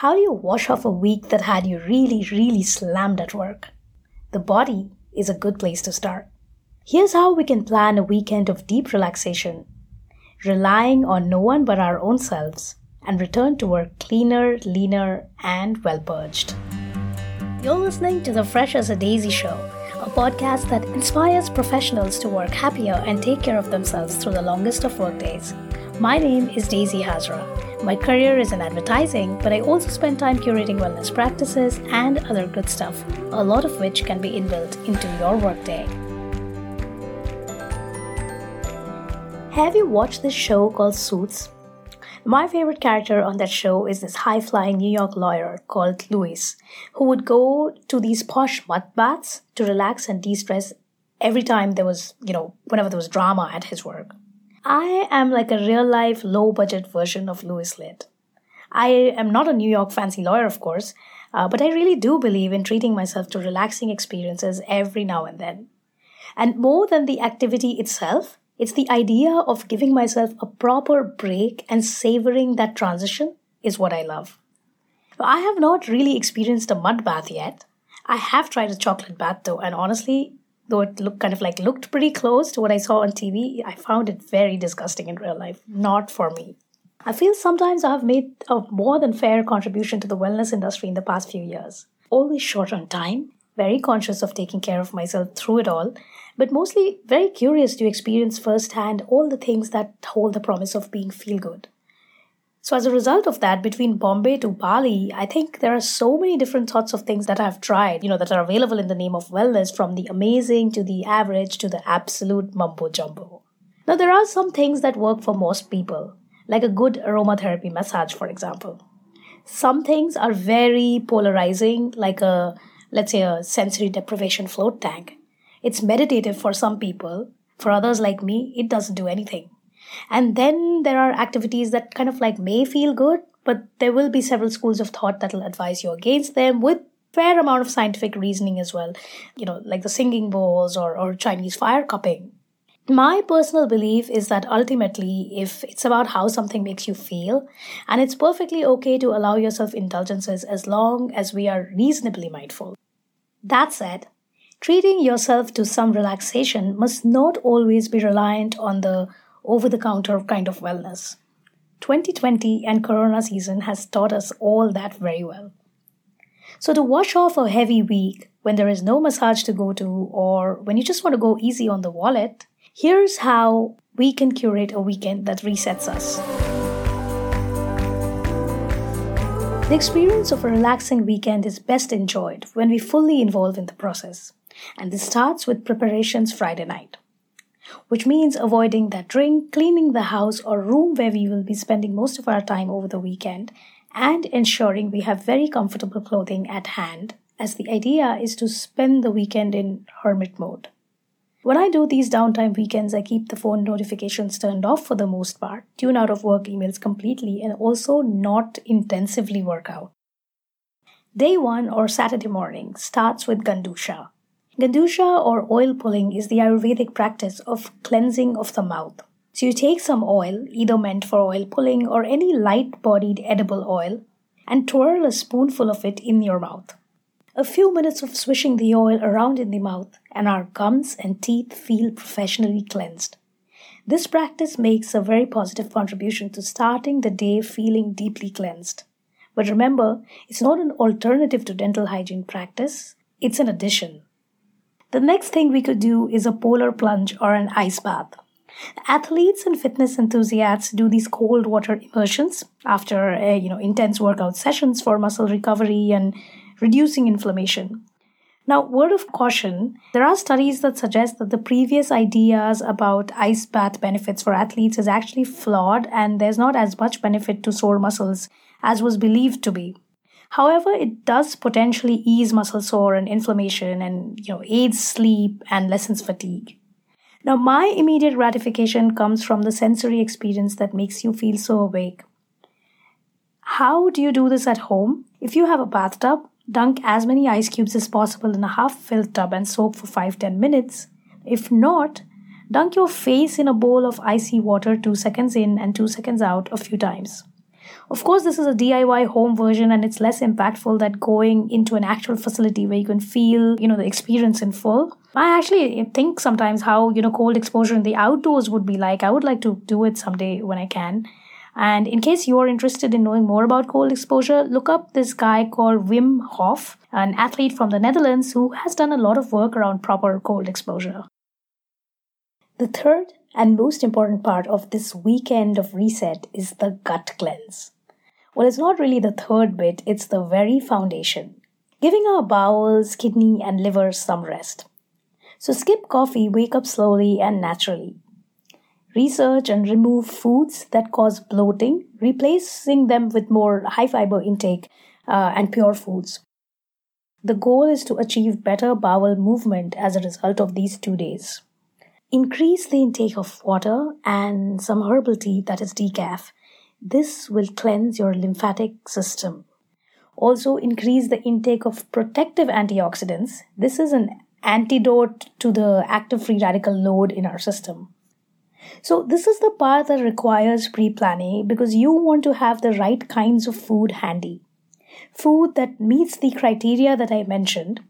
How do you wash off a week that had you really, really slammed at work? The body is a good place to start. Here's how we can plan a weekend of deep relaxation, relying on no one but our own selves, and return to work cleaner, leaner, and well purged. You're listening to the Fresh as a Daisy show, a podcast that inspires professionals to work happier and take care of themselves through the longest of workdays. My name is Daisy Hazra. My career is in advertising, but I also spend time curating wellness practices and other good stuff, a lot of which can be inbuilt into your workday. Have you watched this show called Suits? My favorite character on that show is this high flying New York lawyer called Louis, who would go to these posh mud baths to relax and de stress every time there was, you know, whenever there was drama at his work. I am like a real life, low budget version of Louis Litt. I am not a New York fancy lawyer, of course, uh, but I really do believe in treating myself to relaxing experiences every now and then. And more than the activity itself, it's the idea of giving myself a proper break and savoring that transition is what I love. I have not really experienced a mud bath yet. I have tried a chocolate bath though, and honestly, though it looked kind of like looked pretty close to what I saw on TV, I found it very disgusting in real life. Not for me. I feel sometimes I have made a more than fair contribution to the wellness industry in the past few years. Always short on time, very conscious of taking care of myself through it all, but mostly very curious to experience firsthand all the things that hold the promise of being feel good. So, as a result of that, between Bombay to Bali, I think there are so many different sorts of things that I've tried, you know, that are available in the name of wellness from the amazing to the average to the absolute mumbo jumbo. Now, there are some things that work for most people, like a good aromatherapy massage, for example. Some things are very polarizing, like a, let's say, a sensory deprivation float tank. It's meditative for some people. For others like me, it doesn't do anything. And then there are activities that kind of like may feel good, but there will be several schools of thought that will advise you against them with fair amount of scientific reasoning as well. You know, like the singing bowls or, or Chinese fire cupping. My personal belief is that ultimately, if it's about how something makes you feel, and it's perfectly okay to allow yourself indulgences as long as we are reasonably mindful. That said, treating yourself to some relaxation must not always be reliant on the over the counter kind of wellness. 2020 and Corona season has taught us all that very well. So, to wash off a heavy week when there is no massage to go to or when you just want to go easy on the wallet, here's how we can curate a weekend that resets us. The experience of a relaxing weekend is best enjoyed when we fully involve in the process, and this starts with preparations Friday night which means avoiding that drink, cleaning the house or room where we will be spending most of our time over the weekend, and ensuring we have very comfortable clothing at hand, as the idea is to spend the weekend in hermit mode. When I do these downtime weekends, I keep the phone notifications turned off for the most part, tune out of work emails completely, and also not intensively work out. Day one or Saturday morning starts with Gandusha, Gandusha or oil pulling is the Ayurvedic practice of cleansing of the mouth. So you take some oil, either meant for oil pulling or any light bodied edible oil, and twirl a spoonful of it in your mouth. A few minutes of swishing the oil around in the mouth, and our gums and teeth feel professionally cleansed. This practice makes a very positive contribution to starting the day feeling deeply cleansed. But remember, it's not an alternative to dental hygiene practice, it's an addition. The next thing we could do is a polar plunge or an ice bath. Athletes and fitness enthusiasts do these cold water immersions after uh, you know intense workout sessions for muscle recovery and reducing inflammation. Now, word of caution, there are studies that suggest that the previous ideas about ice bath benefits for athletes is actually flawed and there's not as much benefit to sore muscles as was believed to be. However, it does potentially ease muscle sore and inflammation and you know aids sleep and lessens fatigue. Now, my immediate gratification comes from the sensory experience that makes you feel so awake. How do you do this at home? If you have a bathtub, dunk as many ice cubes as possible in a half filled tub and soak for 5 10 minutes. If not, dunk your face in a bowl of icy water 2 seconds in and 2 seconds out a few times. Of course, this is a DIY home version and it's less impactful than going into an actual facility where you can feel, you know, the experience in full. I actually think sometimes how, you know, cold exposure in the outdoors would be like. I would like to do it someday when I can. And in case you are interested in knowing more about cold exposure, look up this guy called Wim Hof, an athlete from the Netherlands who has done a lot of work around proper cold exposure. The third and most important part of this weekend of reset is the gut cleanse. Well, it's not really the third bit, it's the very foundation. Giving our bowels, kidney, and liver some rest. So skip coffee, wake up slowly and naturally. Research and remove foods that cause bloating, replacing them with more high fiber intake uh, and pure foods. The goal is to achieve better bowel movement as a result of these two days. Increase the intake of water and some herbal tea that is decaf. This will cleanse your lymphatic system. Also, increase the intake of protective antioxidants. This is an antidote to the active free radical load in our system. So, this is the part that requires pre planning because you want to have the right kinds of food handy. Food that meets the criteria that I mentioned,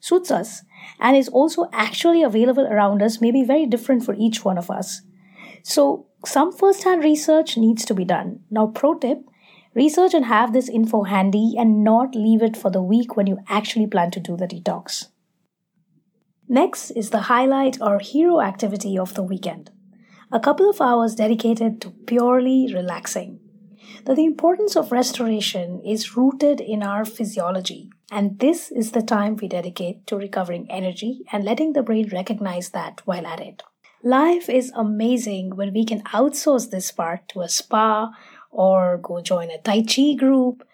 suits us, and is also actually available around us may be very different for each one of us. So, some first hand research needs to be done. Now, pro tip research and have this info handy and not leave it for the week when you actually plan to do the detox. Next is the highlight or hero activity of the weekend a couple of hours dedicated to purely relaxing. That the importance of restoration is rooted in our physiology, and this is the time we dedicate to recovering energy and letting the brain recognize that while at it. Life is amazing when we can outsource this part to a spa or go join a Tai Chi group.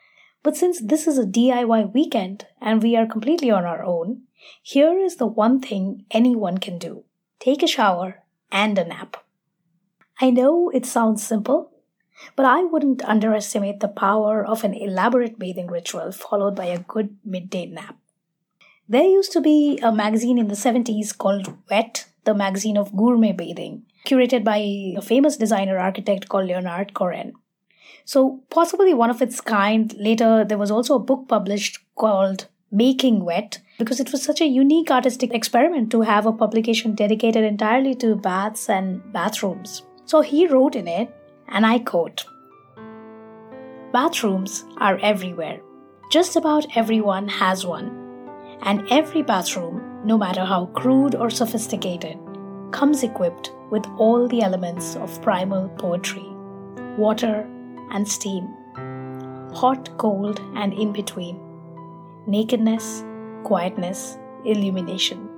But since this is a DIY weekend and we are completely on our own, here is the one thing anyone can do take a shower and a nap. I know it sounds simple, but I wouldn't underestimate the power of an elaborate bathing ritual followed by a good midday nap. There used to be a magazine in the 70s called Wet, the magazine of gourmet bathing, curated by a famous designer architect called Leonard Koren. So, possibly one of its kind. Later, there was also a book published called Making Wet, because it was such a unique artistic experiment to have a publication dedicated entirely to baths and bathrooms. So he wrote in it, and I quote Bathrooms are everywhere. Just about everyone has one. And every bathroom, no matter how crude or sophisticated, comes equipped with all the elements of primal poetry water and steam, hot, cold, and in between, nakedness, quietness, illumination.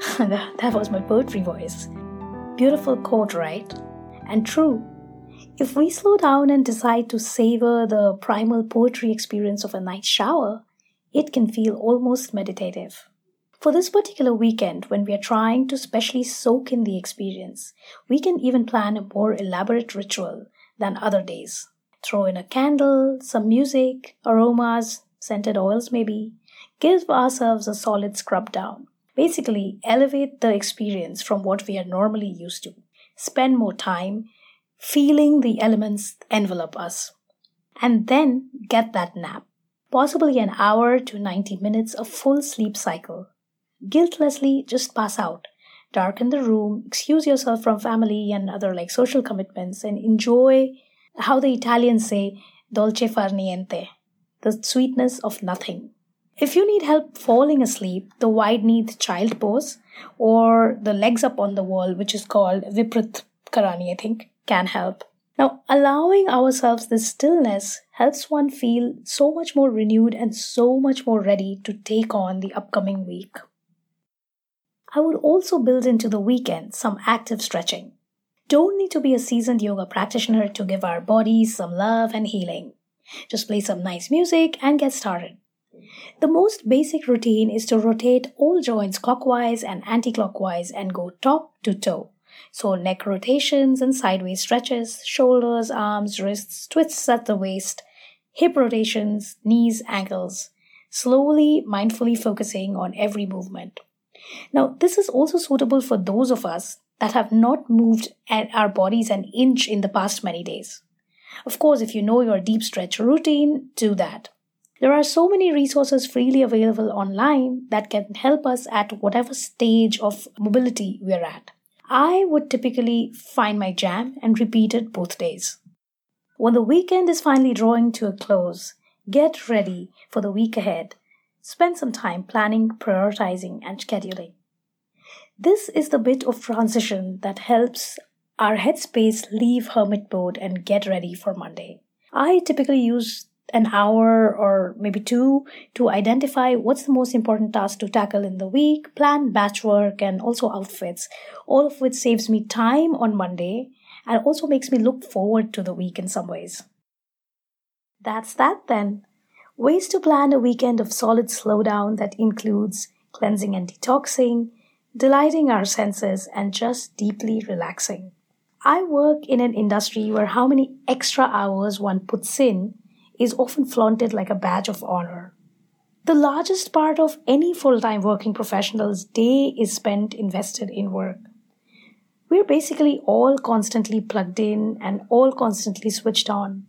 that was my poetry voice. Beautiful quote, right? and true. If we slow down and decide to savor the primal poetry experience of a night shower, it can feel almost meditative. For this particular weekend, when we are trying to specially soak in the experience, we can even plan a more elaborate ritual than other days. Throw in a candle, some music, aromas, scented oils maybe. Give ourselves a solid scrub down. Basically, elevate the experience from what we are normally used to spend more time feeling the elements envelop us, and then get that nap, possibly an hour to 90 minutes of full sleep cycle. Guiltlessly just pass out, darken the room, excuse yourself from family and other like social commitments, and enjoy how the Italians say dolce far niente, the sweetness of nothing. If you need help falling asleep, the wide kneed child pose or the legs up on the wall, which is called Viprit Karani, I think, can help. Now, allowing ourselves this stillness helps one feel so much more renewed and so much more ready to take on the upcoming week. I would also build into the weekend some active stretching. Don't need to be a seasoned yoga practitioner to give our bodies some love and healing. Just play some nice music and get started. The most basic routine is to rotate all joints clockwise and anti clockwise and go top to toe. So, neck rotations and sideways stretches, shoulders, arms, wrists, twists at the waist, hip rotations, knees, ankles. Slowly, mindfully focusing on every movement. Now, this is also suitable for those of us that have not moved our bodies an inch in the past many days. Of course, if you know your deep stretch routine, do that. There are so many resources freely available online that can help us at whatever stage of mobility we're at. I would typically find my jam and repeat it both days. When the weekend is finally drawing to a close, get ready for the week ahead. Spend some time planning, prioritizing, and scheduling. This is the bit of transition that helps our headspace leave hermit mode and get ready for Monday. I typically use an hour or maybe two to identify what's the most important task to tackle in the week, plan batch work, and also outfits, all of which saves me time on Monday and also makes me look forward to the week in some ways. That's that then. Ways to plan a weekend of solid slowdown that includes cleansing and detoxing, delighting our senses, and just deeply relaxing. I work in an industry where how many extra hours one puts in is often flaunted like a badge of honor. The largest part of any full time working professional's day is spent invested in work. We're basically all constantly plugged in and all constantly switched on.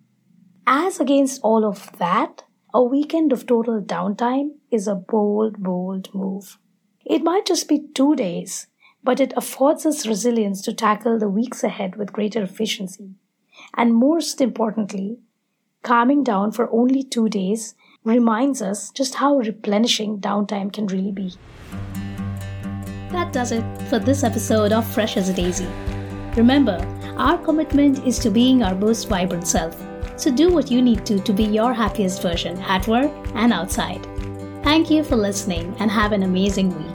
As against all of that, a weekend of total downtime is a bold, bold move. It might just be two days, but it affords us resilience to tackle the weeks ahead with greater efficiency. And most importantly, calming down for only two days reminds us just how replenishing downtime can really be. That does it for this episode of Fresh as a Daisy. Remember, our commitment is to being our most vibrant self. So do what you need to to be your happiest version at work and outside. Thank you for listening and have an amazing week.